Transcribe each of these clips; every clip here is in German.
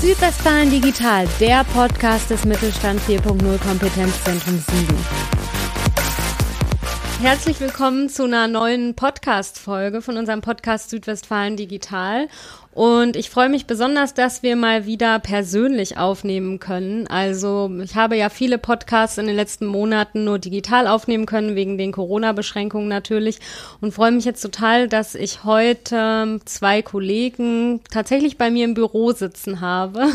Südwestfalen Digital, der Podcast des Mittelstand 4.0 Kompetenzzentrum Siegen. Herzlich willkommen zu einer neuen Podcast-Folge von unserem Podcast Südwestfalen Digital. Und ich freue mich besonders, dass wir mal wieder persönlich aufnehmen können. Also ich habe ja viele Podcasts in den letzten Monaten nur digital aufnehmen können, wegen den Corona-Beschränkungen natürlich. Und freue mich jetzt total, dass ich heute zwei Kollegen tatsächlich bei mir im Büro sitzen habe.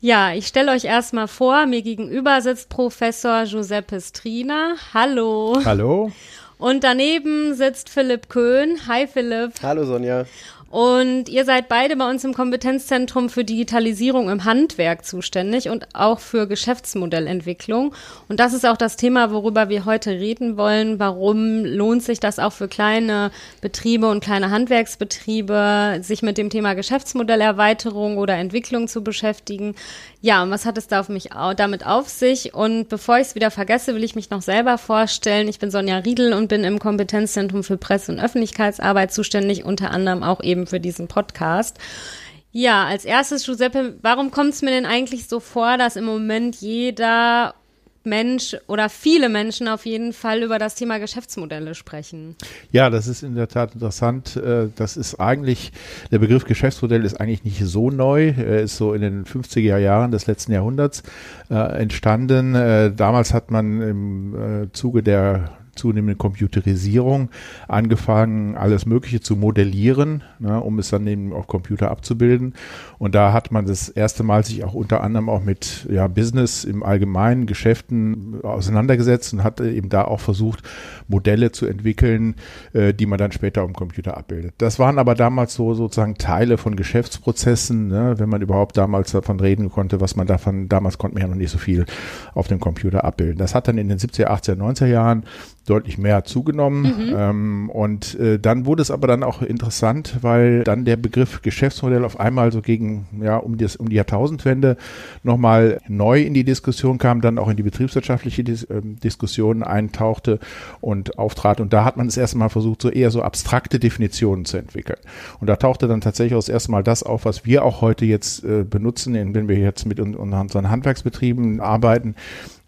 Ja, ich stelle euch erstmal vor, mir gegenüber sitzt Professor Giuseppe Strina. Hallo. Hallo. Und daneben sitzt Philipp Köhn. Hi Philipp. Hallo Sonja. Und ihr seid beide bei uns im Kompetenzzentrum für Digitalisierung im Handwerk zuständig und auch für Geschäftsmodellentwicklung. Und das ist auch das Thema, worüber wir heute reden wollen. Warum lohnt sich das auch für kleine Betriebe und kleine Handwerksbetriebe, sich mit dem Thema Geschäftsmodellerweiterung oder Entwicklung zu beschäftigen? Ja, und was hat es da auf mich damit auf sich? Und bevor ich es wieder vergesse, will ich mich noch selber vorstellen. Ich bin Sonja Riedel und bin im Kompetenzzentrum für Presse- und Öffentlichkeitsarbeit zuständig, unter anderem auch eben für diesen Podcast. Ja, als erstes, Giuseppe, warum kommt es mir denn eigentlich so vor, dass im Moment jeder Mensch oder viele Menschen auf jeden Fall über das Thema Geschäftsmodelle sprechen. Ja, das ist in der Tat interessant. Äh, das ist eigentlich, der Begriff Geschäftsmodell ist eigentlich nicht so neu. Er ist so in den 50er Jahren des letzten Jahrhunderts äh, entstanden. Äh, damals hat man im Zuge der zunehmende Computerisierung angefangen, alles Mögliche zu modellieren, ne, um es dann eben auf Computer abzubilden. Und da hat man das erste Mal sich auch unter anderem auch mit ja, Business im Allgemeinen, Geschäften auseinandergesetzt und hat eben da auch versucht, Modelle zu entwickeln, äh, die man dann später am Computer abbildet. Das waren aber damals so sozusagen Teile von Geschäftsprozessen, ne, wenn man überhaupt damals davon reden konnte, was man davon, damals konnte man ja noch nicht so viel auf dem Computer abbilden. Das hat dann in den 70er, 80er, 90er Jahren deutlich mehr zugenommen. Mhm. Ähm, und äh, dann wurde es aber dann auch interessant, weil dann der Begriff Geschäftsmodell auf einmal so gegen, ja, um, das, um die Jahrtausendwende nochmal neu in die Diskussion kam, dann auch in die betriebswirtschaftliche Dis äh, Diskussion eintauchte und auftrat. Und da hat man das erste Mal versucht, so eher so abstrakte Definitionen zu entwickeln. Und da tauchte dann tatsächlich auch das erste Mal das auf, was wir auch heute jetzt äh, benutzen, wenn wir jetzt mit unseren Handwerksbetrieben arbeiten,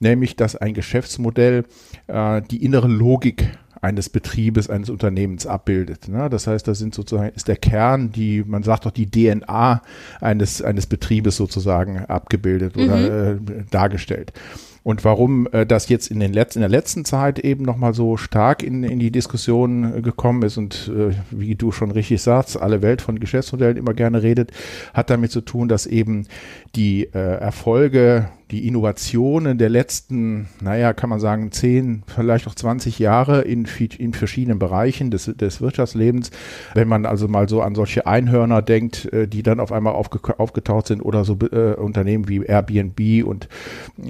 nämlich dass ein Geschäftsmodell äh, die innere Logik eines Betriebes, eines Unternehmens abbildet. Ne? Das heißt, das sind sozusagen, ist der Kern, die, man sagt doch, die DNA eines, eines Betriebes sozusagen abgebildet oder mhm. äh, dargestellt. Und warum äh, das jetzt in, den letzten, in der letzten Zeit eben nochmal so stark in, in die Diskussion äh, gekommen ist und äh, wie du schon richtig sagst, alle Welt von Geschäftsmodellen immer gerne redet, hat damit zu tun, dass eben die äh, Erfolge die Innovationen der letzten, naja, kann man sagen, zehn, vielleicht auch 20 Jahre in, in verschiedenen Bereichen des, des Wirtschaftslebens. Wenn man also mal so an solche Einhörner denkt, äh, die dann auf einmal aufge, aufgetaucht sind oder so äh, Unternehmen wie Airbnb und,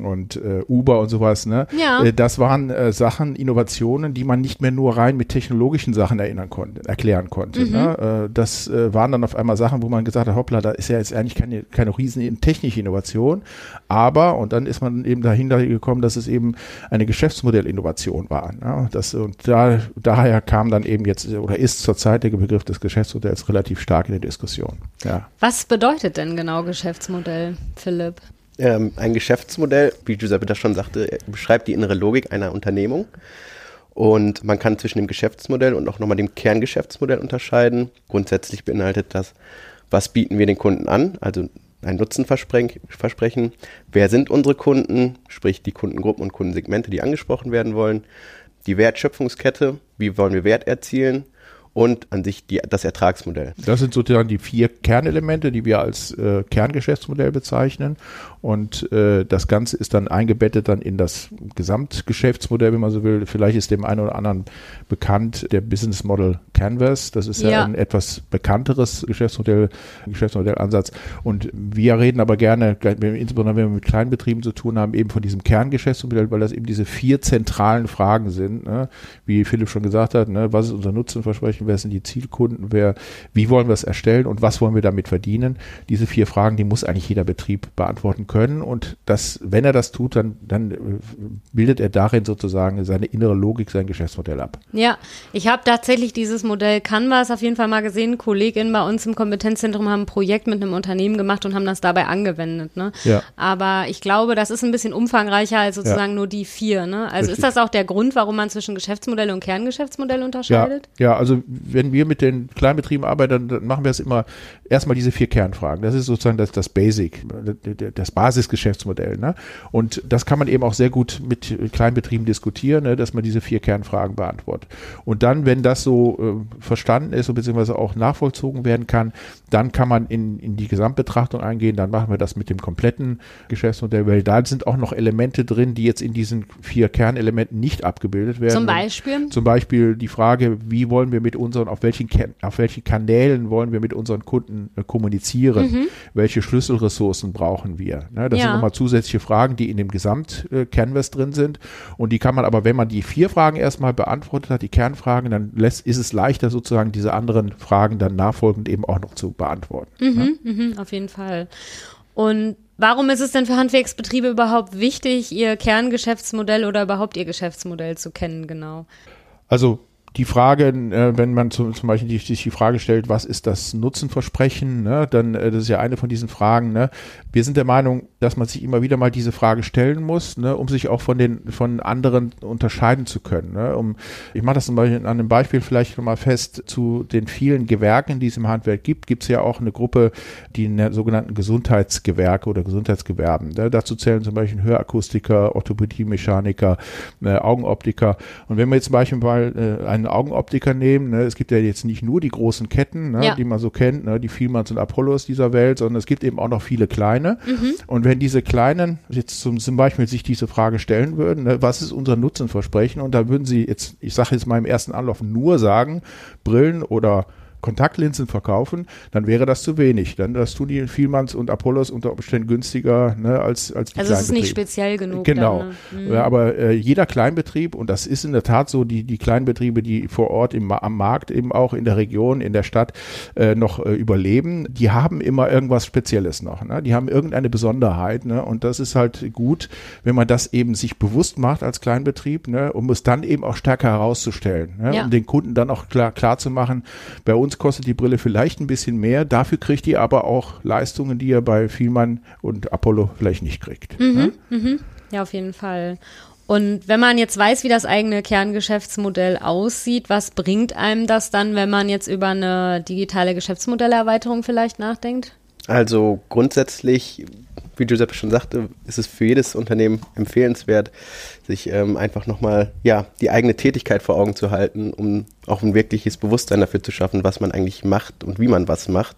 und äh, Uber und sowas, ne? Ja. Äh, das waren äh, Sachen, Innovationen, die man nicht mehr nur rein mit technologischen Sachen erinnern konnte, erklären konnte. Mhm. Ne? Äh, das waren dann auf einmal Sachen, wo man gesagt hat, hoppla, da ist ja jetzt eigentlich keine, keine riesen technische Innovation, aber war und dann ist man eben dahinter gekommen, dass es eben eine Geschäftsmodellinnovation war. Ja, das, und da, daher kam dann eben jetzt oder ist zurzeit der Begriff des Geschäftsmodells relativ stark in der Diskussion. Ja. Was bedeutet denn genau Geschäftsmodell, Philipp? Ähm, ein Geschäftsmodell, wie Giuseppe das schon sagte, beschreibt die innere Logik einer Unternehmung. Und man kann zwischen dem Geschäftsmodell und auch nochmal dem Kerngeschäftsmodell unterscheiden. Grundsätzlich beinhaltet das, was bieten wir den Kunden an, also ein Nutzenversprechen. Wer sind unsere Kunden, sprich die Kundengruppen und Kundensegmente, die angesprochen werden wollen? Die Wertschöpfungskette, wie wollen wir Wert erzielen? Und an sich die, das Ertragsmodell. Das sind sozusagen die vier Kernelemente, die wir als äh, Kerngeschäftsmodell bezeichnen. Und äh, das Ganze ist dann eingebettet dann in das Gesamtgeschäftsmodell, wenn man so will. Vielleicht ist dem einen oder anderen bekannt der Business Model Canvas. Das ist ja, ja ein etwas bekannteres Geschäftsmodell, Geschäftsmodellansatz. Und wir reden aber gerne, insbesondere wenn wir mit kleinen Betrieben zu tun haben, eben von diesem Kerngeschäftsmodell, weil das eben diese vier zentralen Fragen sind. Ne? Wie Philipp schon gesagt hat, ne? was ist unser Nutzenversprechen? Wer sind die Zielkunden, wer, wie wollen wir es erstellen und was wollen wir damit verdienen. Diese vier Fragen, die muss eigentlich jeder Betrieb beantworten können und das, wenn er das tut, dann, dann äh, bildet er darin sozusagen seine innere Logik, sein Geschäftsmodell ab. Ja, ich habe tatsächlich dieses Modell Canvas auf jeden Fall mal gesehen. Kolleginnen bei uns im Kompetenzzentrum haben ein Projekt mit einem Unternehmen gemacht und haben das dabei angewendet. Ne? Ja. Aber ich glaube, das ist ein bisschen umfangreicher als sozusagen ja. nur die vier. Ne? Also Richtig. ist das auch der Grund, warum man zwischen Geschäftsmodell und Kerngeschäftsmodell unterscheidet? Ja, ja, also wenn wir mit den Kleinbetrieben arbeiten, dann machen wir es immer erstmal diese vier Kernfragen. Das ist sozusagen das, das Basic, das Basisgeschäftsmodell. Ne? Und das kann man eben auch sehr gut mit Kleinbetrieben diskutieren, ne? dass man diese vier Kernfragen beantwortet. Und dann, wenn das so äh, verstanden ist, beziehungsweise auch nachvollzogen werden kann, dann kann man in, in die Gesamtbetrachtung eingehen. Dann machen wir das mit dem kompletten Geschäftsmodell, weil da sind auch noch Elemente drin, die jetzt in diesen vier Kernelementen nicht abgebildet werden. Zum Beispiel? Zum Beispiel die Frage, wie wollen wir mit unseren, auf welchen, auf welchen Kanälen wollen wir mit unseren Kunden äh, kommunizieren? Mhm. Welche Schlüsselressourcen brauchen wir? Ne, das ja. sind nochmal zusätzliche Fragen, die in dem Gesamt-Canvas drin sind. Und die kann man aber, wenn man die vier Fragen erstmal beantwortet hat, die Kernfragen, dann lässt, ist es leichter sozusagen diese anderen Fragen dann nachfolgend eben auch noch zu beantworten. Mhm, ne? mhm, auf jeden Fall. Und warum ist es denn für Handwerksbetriebe überhaupt wichtig, ihr Kerngeschäftsmodell oder überhaupt ihr Geschäftsmodell zu kennen, genau? Also die Frage, äh, wenn man zum, zum Beispiel sich die, Frage stellt, was ist das Nutzenversprechen, ne, dann äh, das ist ja eine von diesen Fragen. Ne. Wir sind der Meinung, dass man sich immer wieder mal diese Frage stellen muss, ne, um sich auch von den von anderen unterscheiden zu können. Ne. Um, ich mache das zum Beispiel an einem Beispiel vielleicht mal fest zu den vielen Gewerken, die es im Handwerk gibt. Gibt es ja auch eine Gruppe, die in der sogenannten Gesundheitsgewerke oder Gesundheitsgewerben. Ne. Dazu zählen zum Beispiel Hörakustiker, Orthopädie-Mechaniker, äh, Augenoptiker. Und wenn wir jetzt zum Beispiel mal äh, einen Augenoptiker nehmen, ne, es gibt ja jetzt nicht nur die großen Ketten, ne, ja. die man so kennt, ne, die Vielmanns und Apollos dieser Welt, sondern es gibt eben auch noch viele kleine. Mhm. Und wenn diese kleinen jetzt zum, zum Beispiel sich diese Frage stellen würden, ne, was ist unser Nutzenversprechen? Und da würden sie jetzt, ich sage jetzt mal im ersten Anlauf nur sagen, Brillen oder Kontaktlinsen verkaufen, dann wäre das zu wenig. Dann das tun die Vielmanns und Apollos unter Umständen günstiger ne, als, als die Also es ist nicht speziell genug. Genau. Dann, ne? mhm. aber äh, jeder Kleinbetrieb, und das ist in der Tat so, die, die Kleinbetriebe, die vor Ort im, am Markt eben auch in der Region, in der Stadt äh, noch äh, überleben, die haben immer irgendwas Spezielles noch. Ne? Die haben irgendeine Besonderheit. Ne? Und das ist halt gut, wenn man das eben sich bewusst macht als Kleinbetrieb, ne? um es dann eben auch stärker herauszustellen. Ne? Ja. Um den Kunden dann auch klar, klar zu machen, bei uns kostet die Brille vielleicht ein bisschen mehr, dafür kriegt ihr aber auch Leistungen, die ihr bei Vielmann und Apollo vielleicht nicht kriegt. Mhm, ne? mhm. Ja, auf jeden Fall. Und wenn man jetzt weiß, wie das eigene Kerngeschäftsmodell aussieht, was bringt einem das dann, wenn man jetzt über eine digitale Geschäftsmodellerweiterung vielleicht nachdenkt? Also grundsätzlich wie Giuseppe schon sagte, ist es für jedes Unternehmen empfehlenswert, sich ähm, einfach nochmal ja, die eigene Tätigkeit vor Augen zu halten, um auch ein wirkliches Bewusstsein dafür zu schaffen, was man eigentlich macht und wie man was macht.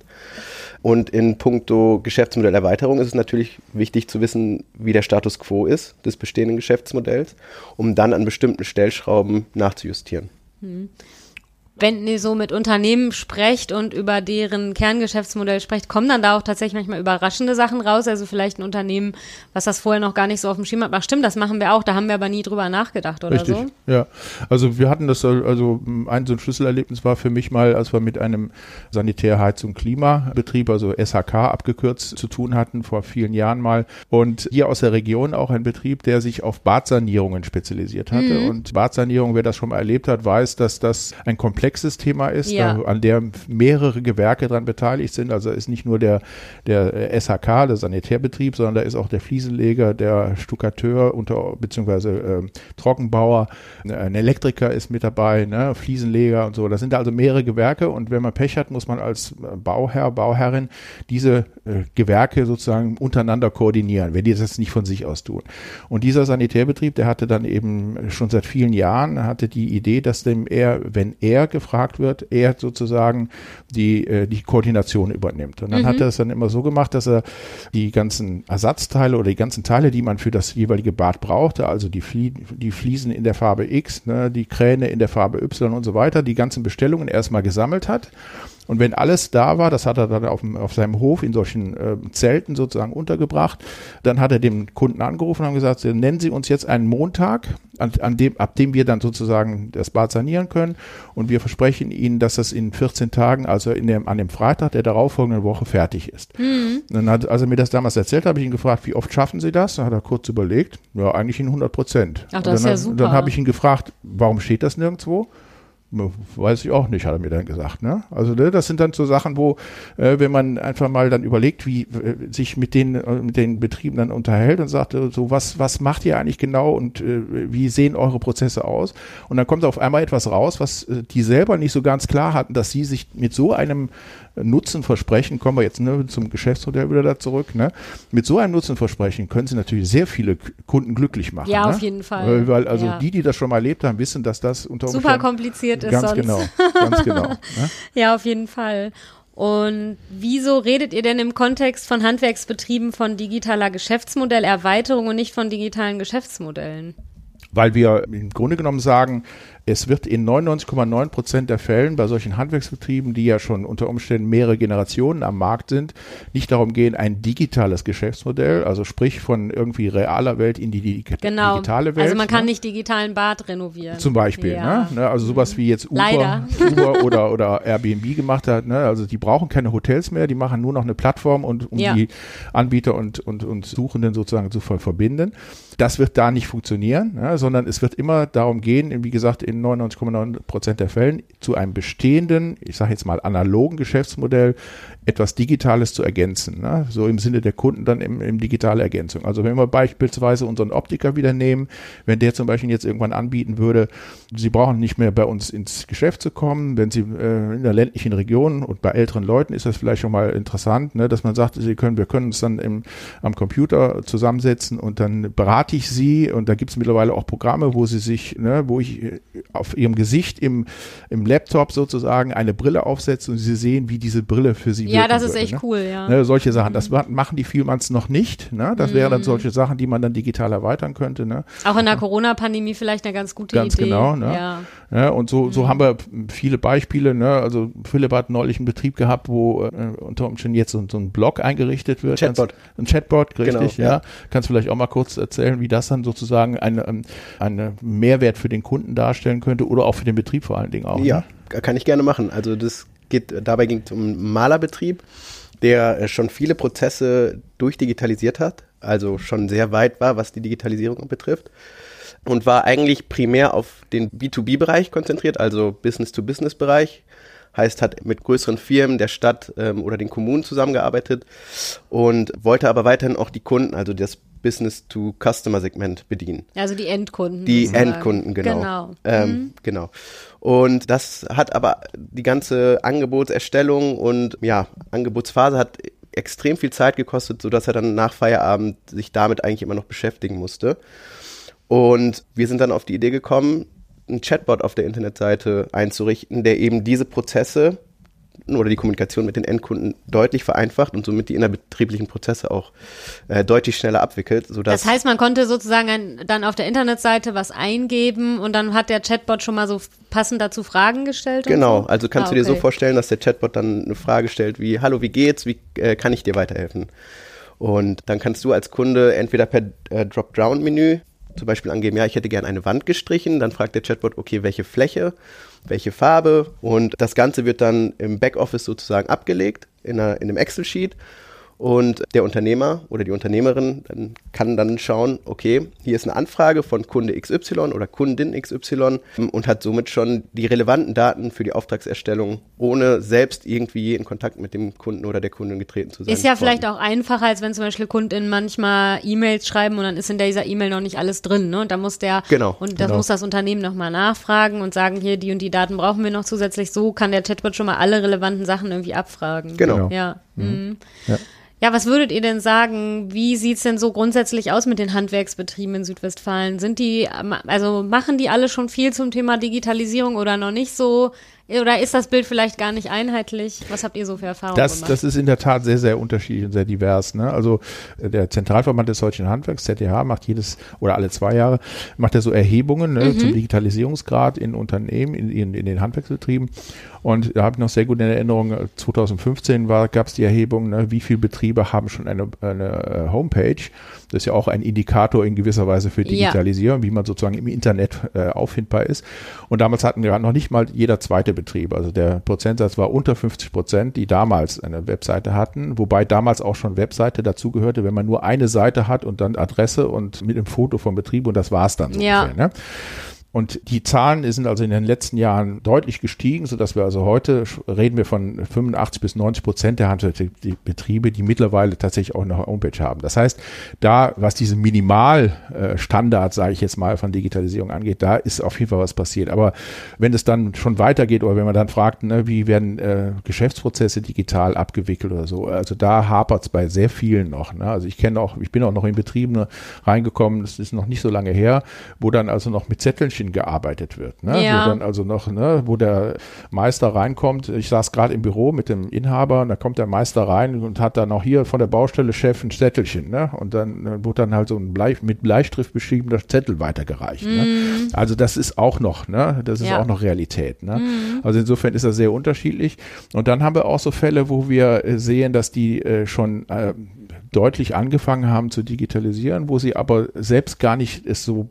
Und in puncto Geschäftsmodellerweiterung ist es natürlich wichtig zu wissen, wie der Status quo ist des bestehenden Geschäftsmodells, um dann an bestimmten Stellschrauben nachzujustieren. Wenn ihr so mit Unternehmen sprecht und über deren Kerngeschäftsmodell sprecht, kommen dann da auch tatsächlich manchmal überraschende Sachen raus? Also vielleicht ein Unternehmen, was das vorher noch gar nicht so auf dem Schirm hat. Ach stimmt, das machen wir auch, da haben wir aber nie drüber nachgedacht oder Richtig, so. Ja, also wir hatten das, also ein so ein Schlüsselerlebnis war für mich mal, als wir mit einem Sanitärheizung Klimabetrieb, also SHK abgekürzt, zu tun hatten, vor vielen Jahren mal. Und hier aus der Region auch ein Betrieb, der sich auf Badsanierungen spezialisiert hatte. Mhm. Und Badsanierung, wer das schon mal erlebt hat, weiß, dass das ein komplett komplexes Thema ist, ja. da, an der mehrere Gewerke daran beteiligt sind. Also ist nicht nur der, der SHK, der Sanitärbetrieb, sondern da ist auch der Fliesenleger, der Stuckateur unter, beziehungsweise äh, Trockenbauer, ein Elektriker ist mit dabei, ne, Fliesenleger und so. Das sind also mehrere Gewerke und wenn man Pech hat, muss man als Bauherr, Bauherrin diese äh, Gewerke sozusagen untereinander koordinieren, wenn die das nicht von sich aus tun. Und dieser Sanitärbetrieb, der hatte dann eben schon seit vielen Jahren, hatte die Idee, dass dem er, wenn er gefragt wird, er sozusagen die, äh, die Koordination übernimmt. Und dann mhm. hat er es dann immer so gemacht, dass er die ganzen Ersatzteile oder die ganzen Teile, die man für das jeweilige Bad brauchte, also die, Flie die Fliesen in der Farbe X, ne, die Kräne in der Farbe Y und so weiter, die ganzen Bestellungen erstmal gesammelt hat Und wenn alles da war, das hat er dann auf, dem, auf seinem Hof in solchen äh, Zelten sozusagen untergebracht, dann hat er dem Kunden angerufen und gesagt, nennen Sie uns jetzt einen Montag, an, an dem, ab dem wir dann sozusagen das Bad sanieren können. Und wir versprechen Ihnen, dass das in 14 Tagen, also in dem, an dem Freitag der darauffolgenden Woche fertig ist. Mhm. Dann hat, als er mir das damals erzählt habe ich ihn gefragt, wie oft schaffen Sie das? Dann hat er kurz überlegt, ja, eigentlich in 100 Prozent. Ach, das dann, ist ja super. Dann habe ich ihn gefragt, warum steht das nirgendwo? Weiß ich auch nicht, hat er mir dann gesagt. Ne? Also ne, das sind dann so Sachen, wo, äh, wenn man einfach mal dann überlegt, wie äh, sich mit den, äh, mit den Betrieben dann unterhält und sagt, äh, so was, was macht ihr eigentlich genau und äh, wie sehen eure Prozesse aus? Und dann kommt auf einmal etwas raus, was die selber nicht so ganz klar hatten, dass sie sich mit so einem Nutzenversprechen, kommen wir jetzt ne, zum Geschäftsmodell wieder da zurück, ne? mit so einem Nutzenversprechen können sie natürlich sehr viele Kunden glücklich machen. Ja, ne? auf jeden Fall. Weil also ja. die, die das schon mal erlebt haben, wissen, dass das unter Super Umständen kompliziert ist ganz sonst. genau, ganz genau. Ne? Ja, auf jeden Fall. Und wieso redet ihr denn im Kontext von Handwerksbetrieben von digitaler Geschäftsmodellerweiterung und nicht von digitalen Geschäftsmodellen? Weil wir im Grunde genommen sagen, es wird in 99,9 Prozent der Fällen bei solchen Handwerksbetrieben, die ja schon unter Umständen mehrere Generationen am Markt sind, nicht darum gehen, ein digitales Geschäftsmodell, also sprich von irgendwie realer Welt in die di genau. digitale Welt. Also man kann ne? nicht digitalen Bad renovieren. Zum Beispiel, Ja. ne? ne? Also sowas wie jetzt Uber. Uber oder, oder Airbnb gemacht hat, ne? Also die brauchen keine Hotels mehr, die machen nur noch eine Plattform und um Ja. die Anbieter und, und, und Suchenden sozusagen zu ver verbinden. Das wird da nicht funktionieren, ne? sondern es wird immer darum gehen, wie gesagt, in 99,9 Prozent der Fällen zu einem bestehenden, ich sage jetzt mal analogen Geschäftsmodell etwas Digitales zu ergänzen. Ne? So im Sinne der Kunden dann im, im digitale Ergänzung. Also wenn wir beispielsweise unseren Optiker wieder nehmen, wenn der zum Beispiel jetzt irgendwann anbieten würde, Sie brauchen nicht mehr bei uns ins Geschäft zu kommen, wenn Sie äh, in der ländlichen Region und bei älteren Leuten ist das vielleicht schon mal interessant, ne, dass man sagt, Sie können, wir können uns dann im, am Computer zusammensetzen und dann berate ich Sie und da gibt es mittlerweile auch Programme, wo Sie sich, ne, wo ich äh, auf Ihrem Gesicht im, im Laptop sozusagen eine Brille aufsetze und Sie sehen, wie diese Brille für Sie Ja, das ist würde, echt ne? cool, ja. Ne, solche Sachen, das ma- machen die vielmals noch nicht. Ne? Das wären Mhm. dann solche Sachen, die man dann digital erweitern könnte. Ne? Auch in der Corona-Pandemie vielleicht eine ganz gute Ganz Idee. genau, ne? Ja. Ja, und so, Mhm. so haben wir viele Beispiele. Ne? Also Philipp hat neulich einen Betrieb gehabt, wo äh, unter Umständen jetzt so, so ein Blog eingerichtet wird. Chatbot. Ganz, ein Chatbot, richtig, Genau, ja. ja. Kannst du vielleicht auch mal kurz erzählen, wie das dann sozusagen eine, ähm, eine Mehrwert für den Kunden darstellen könnte oder auch für den Betrieb vor allen Dingen auch. Ja, Ne? kann ich gerne machen. Also das geht, dabei ging es um einen Malerbetrieb, der äh, schon viele Prozesse durchdigitalisiert hat, also schon sehr weit war, was die Digitalisierung betrifft. Und war eigentlich primär auf den B2B-Bereich konzentriert, also Business-to-Business-Bereich. Heißt, hat mit größeren Firmen der Stadt ähm, oder den Kommunen zusammengearbeitet und wollte aber weiterhin auch die Kunden, also das Business-to-Customer-Segment bedienen. Also die Endkunden. Die sozusagen. Endkunden, genau. Genau. Ähm, Mhm. Genau. Und das hat aber die ganze Angebotserstellung und ja, Angebotsphase hat extrem viel Zeit gekostet, sodass er dann nach Feierabend sich damit eigentlich immer noch beschäftigen musste. Und wir sind dann auf die Idee gekommen, einen Chatbot auf der Internetseite einzurichten, der eben diese Prozesse oder die Kommunikation mit den Endkunden deutlich vereinfacht und somit die innerbetrieblichen Prozesse auch äh, deutlich schneller abwickelt, sodass Das heißt, man konnte sozusagen ein, dann auf der Internetseite was eingeben und dann hat der Chatbot schon mal so passend dazu Fragen gestellt? Genau, so? also kannst Ah, du dir so okay. vorstellen, dass der Chatbot dann eine Frage stellt wie, hallo, wie geht's, wie äh, kann ich dir weiterhelfen? Und dann kannst du als Kunde entweder per äh, Drop-Down-Menü zum Beispiel angeben, ja, ich hätte gerne eine Wand gestrichen, dann fragt der Chatbot, okay, welche Fläche, welche Farbe. Und das Ganze wird dann im Backoffice sozusagen abgelegt in, einer, in einem Excel-Sheet und der Unternehmer oder die Unternehmerin dann kann dann schauen, okay, hier ist eine Anfrage von Kunde XY oder Kundin XY und hat somit schon die relevanten Daten für die Auftragserstellung, ohne selbst irgendwie in Kontakt mit dem Kunden oder der Kundin getreten zu sein. Ist ja worden. vielleicht auch einfacher, als wenn zum Beispiel KundInnen manchmal E-Mails schreiben und dann ist in dieser E-Mail noch nicht alles drin. Ne? Und da muss der Genau, und das genau. muss das Unternehmen nochmal nachfragen und sagen, hier, die und die Daten brauchen wir noch zusätzlich. So kann der Chatbot schon mal alle relevanten Sachen irgendwie abfragen. Genau. Ja. Mhm. Ja. Ja, was würdet ihr denn sagen? Wie sieht's denn so grundsätzlich aus mit den Handwerksbetrieben in Südwestfalen? Sind die, also machen die alle schon viel zum Thema Digitalisierung oder noch nicht so? Oder ist das Bild vielleicht gar nicht einheitlich? Was habt ihr so für Erfahrungen das, gemacht? Das ist in der Tat sehr, sehr unterschiedlich und sehr divers. Ne? Also äh, der Zentralverband des deutschen Handwerks, ZDH, macht jedes oder alle zwei Jahre, macht er so Erhebungen ne, mhm. zum Digitalisierungsgrad in Unternehmen, in, in, in den Handwerksbetrieben. Und da habe ich noch sehr gut in Erinnerung, 2015 gab es die Erhebung, ne, wie viele Betriebe haben schon eine, eine äh, Homepage. Das ist ja auch ein Indikator in gewisser Weise für Digitalisierung, ja. wie man sozusagen im Internet äh, auffindbar ist. Und damals hatten wir noch nicht mal jeder zweite Betrieb. Also der Prozentsatz war unter 50 Prozent, die damals eine Webseite hatten, wobei damals auch schon Webseite dazugehörte, wenn man nur eine Seite hat und dann Adresse und mit einem Foto vom Betrieb und das war's dann so. Ja. Ungefähr, ne? Und die Zahlen sind also in den letzten Jahren deutlich gestiegen, sodass wir also heute reden wir von 85 bis 90 Prozent der Handelsbetriebe, die mittlerweile tatsächlich auch eine Homepage haben. Das heißt, da, was diesen Minimalstandard, sage ich jetzt mal, von Digitalisierung angeht, da ist auf jeden Fall was passiert. Aber wenn es dann schon weitergeht oder wenn man dann fragt, ne, wie werden äh, Geschäftsprozesse digital abgewickelt oder so, also da hapert es bei sehr vielen noch. Ne? Also ich kenne auch, ich bin auch noch in Betrieben ne, reingekommen, das ist noch nicht so lange her, wo dann also noch mit Zetteln Stückchen gearbeitet wird. Ne? Ja. Wo dann also noch, ne, wo der Meister reinkommt. Ich saß gerade im Büro mit dem Inhaber und da kommt der Meister rein und hat dann auch hier von der Baustelle Chef ein Zettelchen. Ne? Und dann äh, wurde dann halt so ein Blei, mit Bleistift beschriebener Zettel weitergereicht. Ne? Mhm. Ne? Also das ist auch noch, ne? das ist Ja. auch noch Realität. Ne? Mhm. Also insofern ist das sehr unterschiedlich. Und dann haben wir auch so Fälle, wo wir äh, sehen, dass die äh, schon äh, deutlich angefangen haben zu digitalisieren, wo sie aber selbst gar nicht es so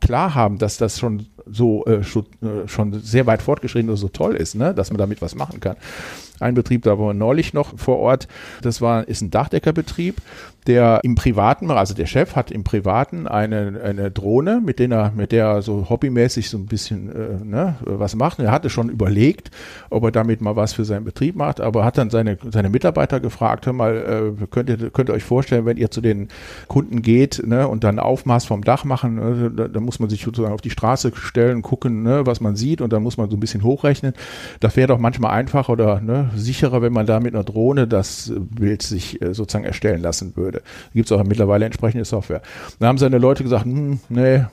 klar haben, dass das schon so äh, schon, äh, schon sehr weit fortgeschritten und so toll ist, ne? dass man damit was machen kann. Ein Betrieb, da wir neulich noch vor Ort, das war, ist ein Dachdeckerbetrieb, der im Privaten, also der Chef hat im Privaten eine, eine Drohne, mit der er, mit der er so hobbymäßig so ein bisschen äh, ne, was macht. Er hatte schon überlegt, ob er damit mal was für seinen Betrieb macht, aber hat dann seine, seine Mitarbeiter gefragt, hör mal, äh, könnt, ihr, könnt ihr euch vorstellen, wenn ihr zu den Kunden geht ne, und dann Aufmaß vom Dach machen, ne, da, da muss man sich sozusagen auf die Straße stellen, gucken, ne, was man sieht und dann muss man so ein bisschen hochrechnen. Das wäre doch manchmal einfacher oder ne, sicherer, wenn man da mit einer Drohne das Bild sich äh, sozusagen erstellen lassen würde. Da gibt es auch mittlerweile entsprechende Software. Da haben seine Leute gesagt, hm, nee,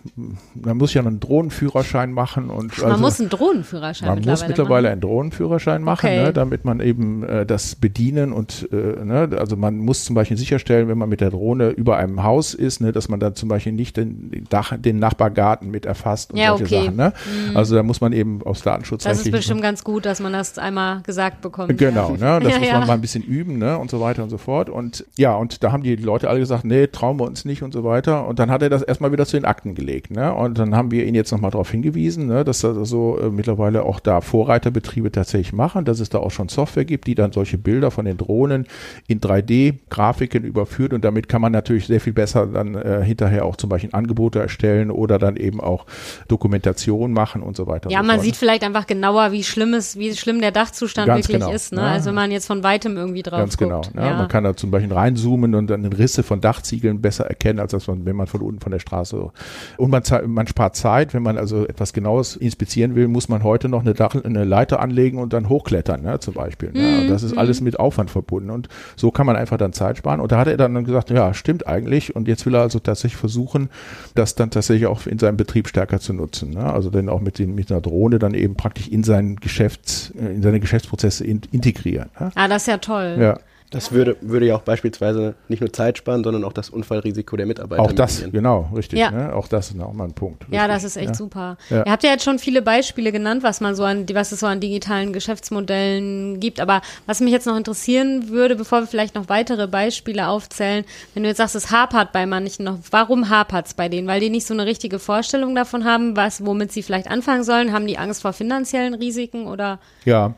man muss ja einen Drohnenführerschein machen und Man also, muss einen Drohnenführerschein man muss mittlerweile machen. einen Drohnenführerschein machen, Okay. ne, damit man eben äh, das bedienen und äh, ne, also man muss zum Beispiel sicherstellen, wenn man mit der Drohne über einem Haus ist, ne, dass man dann zum Beispiel nicht den, den Nachbargarten mit erfasst und Ja, solche okay. Sachen. Ne? Mhm. Also da muss man eben aus Das ist bestimmt ganz gut, dass man das einmal gesagt bekommt. Genau, ja. ne? das ja, muss ja. man mal ein bisschen üben, ne? Und so weiter und so fort. Und ja, und da haben die Leute alle gesagt, nee, trauen wir uns nicht und so weiter. Und dann hat er das erstmal wieder zu den Akten gelegt, ne? Und dann haben wir ihn jetzt nochmal darauf hingewiesen, ne, dass das so äh, mittlerweile auch da Vorreiterbetriebe tatsächlich machen, dass es da auch schon Software gibt, die dann solche Bilder von den Drohnen in 3D-Grafiken überführt und damit kann man natürlich sehr viel besser dann äh, hinterher auch zum Beispiel Angebote erstellen oder dann eben auch Dokumentation machen und so weiter. Ja, so man fort. sieht vielleicht einfach genauer, wie schlimm es, wie schlimm der Dachzustand Ganz wirklich genau, ist, ne? ja. Als wenn man jetzt von weitem irgendwie drauf Ganz genau. guckt. Ne? Ja. Man kann da zum Beispiel reinzoomen und dann Risse von Dachziegeln besser erkennen, als das man, wenn man von unten von der Straße. Und man, man spart Zeit, wenn man also etwas Genaues inspizieren will, muss man heute noch eine, Dach, eine Leiter anlegen und dann hochklettern, ne? zum Beispiel. Ne? Mhm, Und das ist alles mit Aufwand verbunden. Und so kann man einfach dann Zeit sparen. Und da hat er dann gesagt, ja, stimmt eigentlich. Und jetzt will er also tatsächlich versuchen, das dann tatsächlich auch in seinem Betrieb stärker zu nutzen. Ne? Also dann auch mit, den, mit einer Drohne dann eben praktisch in seinen Geschäfts, äh, in seine Geschäftsprozesse in, integrieren. Ne? Ah, das ist ja toll. Ja. Das würde, würde ja auch beispielsweise nicht nur Zeit sparen, sondern auch das Unfallrisiko der Mitarbeiter Auch das, minimieren. genau, richtig. Ja. Ne? Auch das ist auch mal ein Punkt. Ja, richtig, das ist echt ja. super. Ja. Ihr habt ja jetzt schon viele Beispiele genannt, was man so an, was es so an digitalen Geschäftsmodellen gibt. Aber was mich jetzt noch interessieren würde, bevor wir vielleicht noch weitere Beispiele aufzählen, wenn du jetzt sagst, es hapert bei manchen noch, warum hapert es bei denen? Weil die nicht so eine richtige Vorstellung davon haben, was, womit sie vielleicht anfangen sollen? Haben die Angst vor finanziellen Risiken oder? Ja,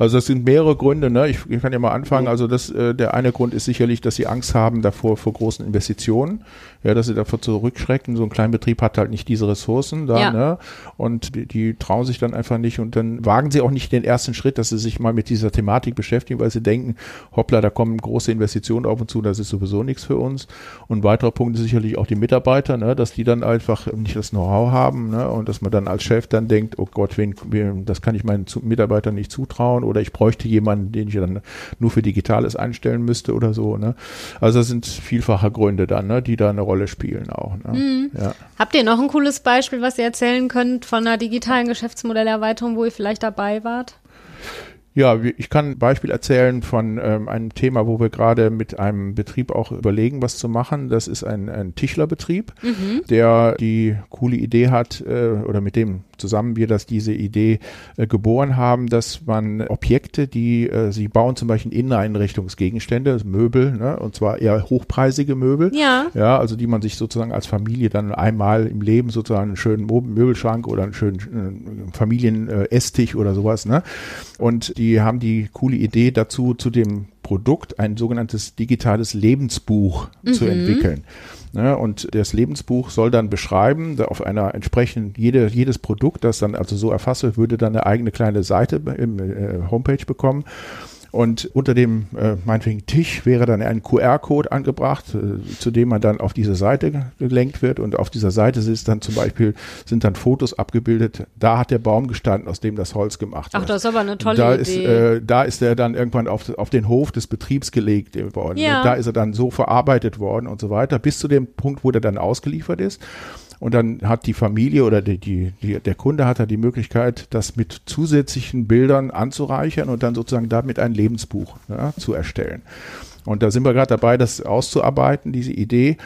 also das sind mehrere Gründe. Ne? Ich, ich kann ja mal anfangen. Also das, äh, der eine Grund ist sicherlich, dass sie Angst haben davor vor großen Investitionen. Ja, dass sie davor zurückschrecken. So ein Kleinbetrieb hat halt nicht diese Ressourcen da, Ja. ne? Und die, die trauen sich dann einfach nicht und dann wagen sie auch nicht den ersten Schritt, dass sie sich mal mit dieser Thematik beschäftigen, weil sie denken, hoppla, da kommen große Investitionen auf uns zu, das ist sowieso nichts für uns. Und ein weiterer Punkt ist sicherlich auch die Mitarbeiter, ne? dass die dann einfach nicht das Know-how haben, ne? Und dass man dann als Chef dann denkt, oh Gott, wen, wen, das kann ich meinen Mitarbeitern nicht zutrauen oder ich bräuchte jemanden, den ich dann nur für Digitales einstellen müsste oder so. Ne? Also das sind vielfache Gründe dann, ne, die da eine Rolle spielen auch. Ne? Mhm. Ja. Habt ihr noch ein cooles Beispiel, was ihr erzählen könnt von einer digitalen Geschäftsmodellerweiterung, wo ihr vielleicht dabei wart? Ja, ich kann ein Beispiel erzählen von ähm, einem Thema, wo wir gerade mit einem Betrieb auch überlegen, was zu machen. Das ist ein, ein Tischlerbetrieb, mhm. der die coole Idee hat, äh, oder mit dem zusammen wir das diese Idee äh, geboren haben, dass man Objekte, die äh, sie bauen, zum Beispiel Inneneinrichtungsgegenstände, Möbel, ne, und zwar eher hochpreisige Möbel, ja. ja, also die man sich sozusagen als Familie dann einmal im Leben sozusagen einen schönen Möbelschrank oder einen schönen äh, Familienesstisch oder sowas, ne, und die haben die coole Idee dazu, zu dem Produkt ein sogenanntes digitales Lebensbuch mhm. zu entwickeln. Ne, und das Lebensbuch soll dann beschreiben, auf einer entsprechend jede, jedes Produkt, das dann also so erfasse, würde dann eine eigene kleine Seite im äh, Homepage bekommen. Und unter dem, äh, meinetwegen Tisch wäre dann ein QR-Code angebracht, äh, zu dem man dann auf diese Seite gelenkt wird. Und auf dieser Seite ist dann zum Beispiel, sind dann Fotos abgebildet. Da hat der Baum gestanden, aus dem das Holz gemacht wird. Ach, das ist aber eine tolle da Idee. Ist, äh, da ist er dann irgendwann auf, auf den Hof des Betriebs gelegt worden. Ja. Da ist er dann so verarbeitet worden und so weiter, bis zu dem Punkt, wo er dann ausgeliefert ist. Und dann hat die Familie oder die, die, die, der Kunde hat da die Möglichkeit, das mit zusätzlichen Bildern anzureichern und dann sozusagen damit ein Lebensbuch ja, zu erstellen. Und da sind wir gerade dabei, das auszuarbeiten, diese Idee.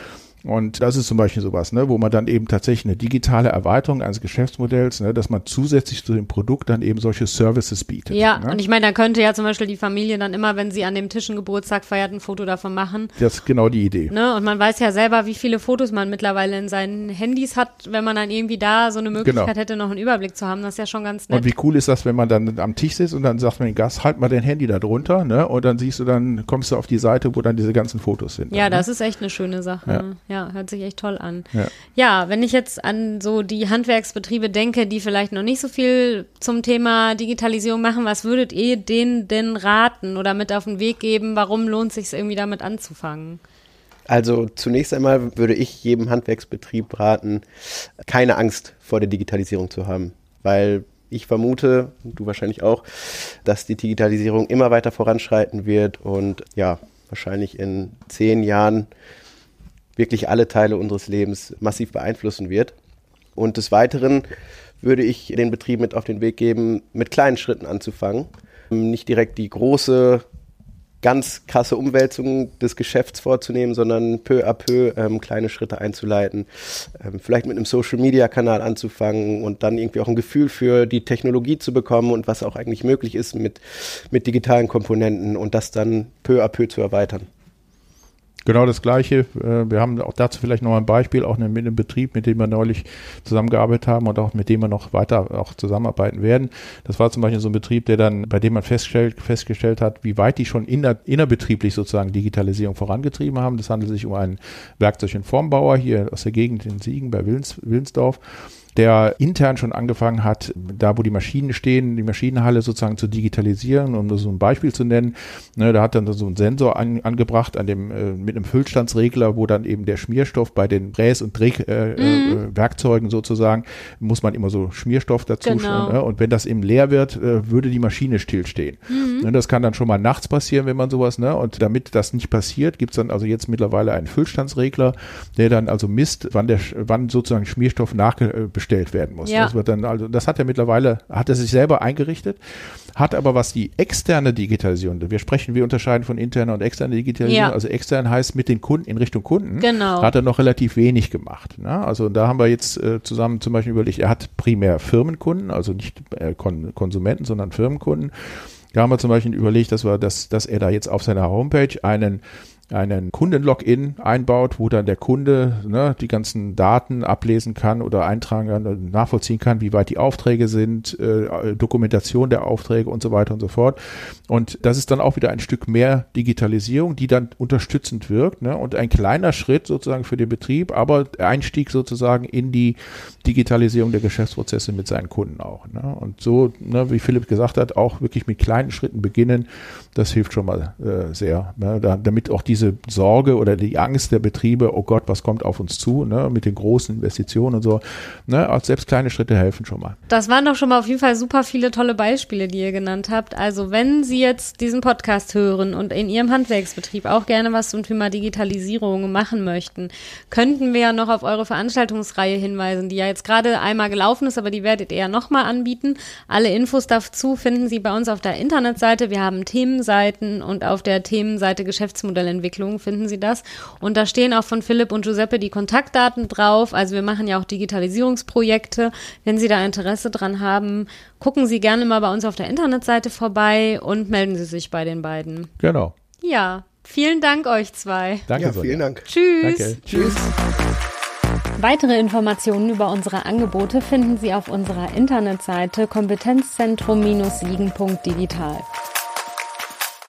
Und das ist zum Beispiel sowas, ne, wo man dann eben tatsächlich eine digitale Erweiterung eines Geschäftsmodells, ne, dass man zusätzlich zu dem Produkt dann eben solche Services bietet. Ja, ne? und ich meine, da könnte ja zum Beispiel die Familie dann immer, wenn sie an dem Tisch einen Geburtstag feiert, ein Foto davon machen. Das ist genau die Idee. Ne? Und man weiß ja selber, wie viele Fotos man mittlerweile in seinen Handys hat, wenn man dann irgendwie da so eine Möglichkeit genau. hätte, noch einen Überblick zu haben. Das ist ja schon ganz nett. Und wie cool ist das, wenn man dann am Tisch sitzt und dann sagt man den Gast, halt mal dein Handy da drunter, ne? Und dann siehst du dann, kommst du auf die Seite, wo dann diese ganzen Fotos sind. Ja, dann, das ne? ist echt eine schöne Sache. Ja, ja hört sich echt toll an. Ja. ja, wenn ich jetzt an so die Handwerksbetriebe denke, die vielleicht noch nicht so viel zum Thema Digitalisierung machen, was würdet ihr denen denn raten oder mit auf den Weg geben? Warum lohnt es sich irgendwie damit anzufangen? Also zunächst einmal würde ich jedem Handwerksbetrieb raten, keine Angst vor der Digitalisierung zu haben, weil ich vermute, du wahrscheinlich auch, dass die Digitalisierung immer weiter voranschreiten wird und ja, wahrscheinlich in zehn Jahren wirklich alle Teile unseres Lebens massiv beeinflussen wird. Und des Weiteren würde ich den Betrieb mit auf den Weg geben, mit kleinen Schritten anzufangen. Nicht direkt die große, ganz krasse Umwälzung des Geschäfts vorzunehmen, sondern peu à peu ähm, kleine Schritte einzuleiten. Ähm, vielleicht mit einem Social-Media-Kanal anzufangen und dann irgendwie auch ein Gefühl für die Technologie zu bekommen und was auch eigentlich möglich ist mit, mit digitalen Komponenten und das dann peu à peu zu erweitern. Genau das Gleiche. Äh, wir haben auch dazu vielleicht noch ein Beispiel, auch mit einem Betrieb, mit dem wir neulich zusammengearbeitet haben und auch mit dem wir noch weiter auch zusammenarbeiten werden. Das war zum Beispiel so ein Betrieb, der dann, bei dem man festgestellt, festgestellt hat, wie weit die schon inner, innerbetrieblich sozusagen Digitalisierung vorangetrieben haben. Das handelt sich um einen Werkzeug- und Formbauer hier aus der Gegend in Siegen bei Willens, Willensdorf der intern schon angefangen hat, da wo die Maschinen stehen, die Maschinenhalle sozusagen zu digitalisieren, um nur so ein Beispiel zu nennen. Ne, da hat dann so ein Sensor an, angebracht an dem, äh, mit einem Füllstandsregler, wo dann eben der Schmierstoff bei den Fräs- und Drehwerkzeugen äh, mhm. äh, sozusagen, muss man immer so Schmierstoff dazu genau. ne, und wenn das eben leer wird, äh, würde die Maschine stillstehen. Mhm. Ne, das kann dann schon mal nachts passieren, wenn man sowas, ne, und damit das nicht passiert, gibt's dann also jetzt mittlerweile einen Füllstandsregler, der dann also misst, wann der, wann sozusagen Schmierstoff nachbestellt bestellt werden muss. Ja. Das wird dann, also das hat er mittlerweile, hat er sich selber eingerichtet, hat aber was die externe Digitalisierung, wir sprechen, wir unterscheiden von interner und externer Digitalisierung, ja. also extern heißt mit den Kunden in Richtung Kunden, genau. hat er noch relativ wenig gemacht. Ne? Also da haben wir jetzt äh, zusammen zum Beispiel überlegt, er hat primär Firmenkunden, also nicht äh, Kon Konsumenten, sondern Firmenkunden. Da haben wir zum Beispiel überlegt, dass wir, dass, dass er da jetzt auf seiner Homepage einen einen Kundenlogin einbaut, wo dann der Kunde ne, die ganzen Daten ablesen kann oder eintragen kann, nachvollziehen kann, wie weit die Aufträge sind, äh, Dokumentation der Aufträge und so weiter und so fort. Und das ist dann auch wieder ein Stück mehr Digitalisierung, die dann unterstützend wirkt ne, und ein kleiner Schritt sozusagen für den Betrieb, aber Einstieg sozusagen in die Digitalisierung der Geschäftsprozesse mit seinen Kunden auch. Ne. Und so, ne, wie Philipp gesagt hat, auch wirklich mit kleinen Schritten beginnen, das hilft schon mal äh, sehr, ne, da, damit auch die diese Sorge oder die Angst der Betriebe, oh Gott, was kommt auf uns zu, ne, mit den großen Investitionen und so. Ne, auch selbst kleine Schritte helfen schon mal. Das waren doch schon mal auf jeden Fall super viele tolle Beispiele, die ihr genannt habt. Also wenn Sie jetzt diesen Podcast hören und in Ihrem Handwerksbetrieb auch gerne was zum Thema Digitalisierung machen möchten, könnten wir ja noch auf eure Veranstaltungsreihe hinweisen, die ja jetzt gerade einmal gelaufen ist, aber die werdet ihr ja nochmal anbieten. Alle Infos dazu finden Sie bei uns auf der Internetseite. Wir haben Themenseiten und auf der Themenseite Geschäftsmodellentwicklung finden Sie das. Und da stehen auch von Philipp und Giuseppe die Kontaktdaten drauf. Also wir machen ja auch Digitalisierungsprojekte. Wenn Sie da Interesse dran haben, gucken Sie gerne mal bei uns auf der Internetseite vorbei und melden Sie sich bei den beiden. Genau. Ja, vielen Dank euch zwei. Danke, ja, vielen Dank. Tschüss. Danke. Tschüss. Weitere Informationen über unsere Angebote finden Sie auf unserer Internetseite kompetenzzentrum-siegen.digital.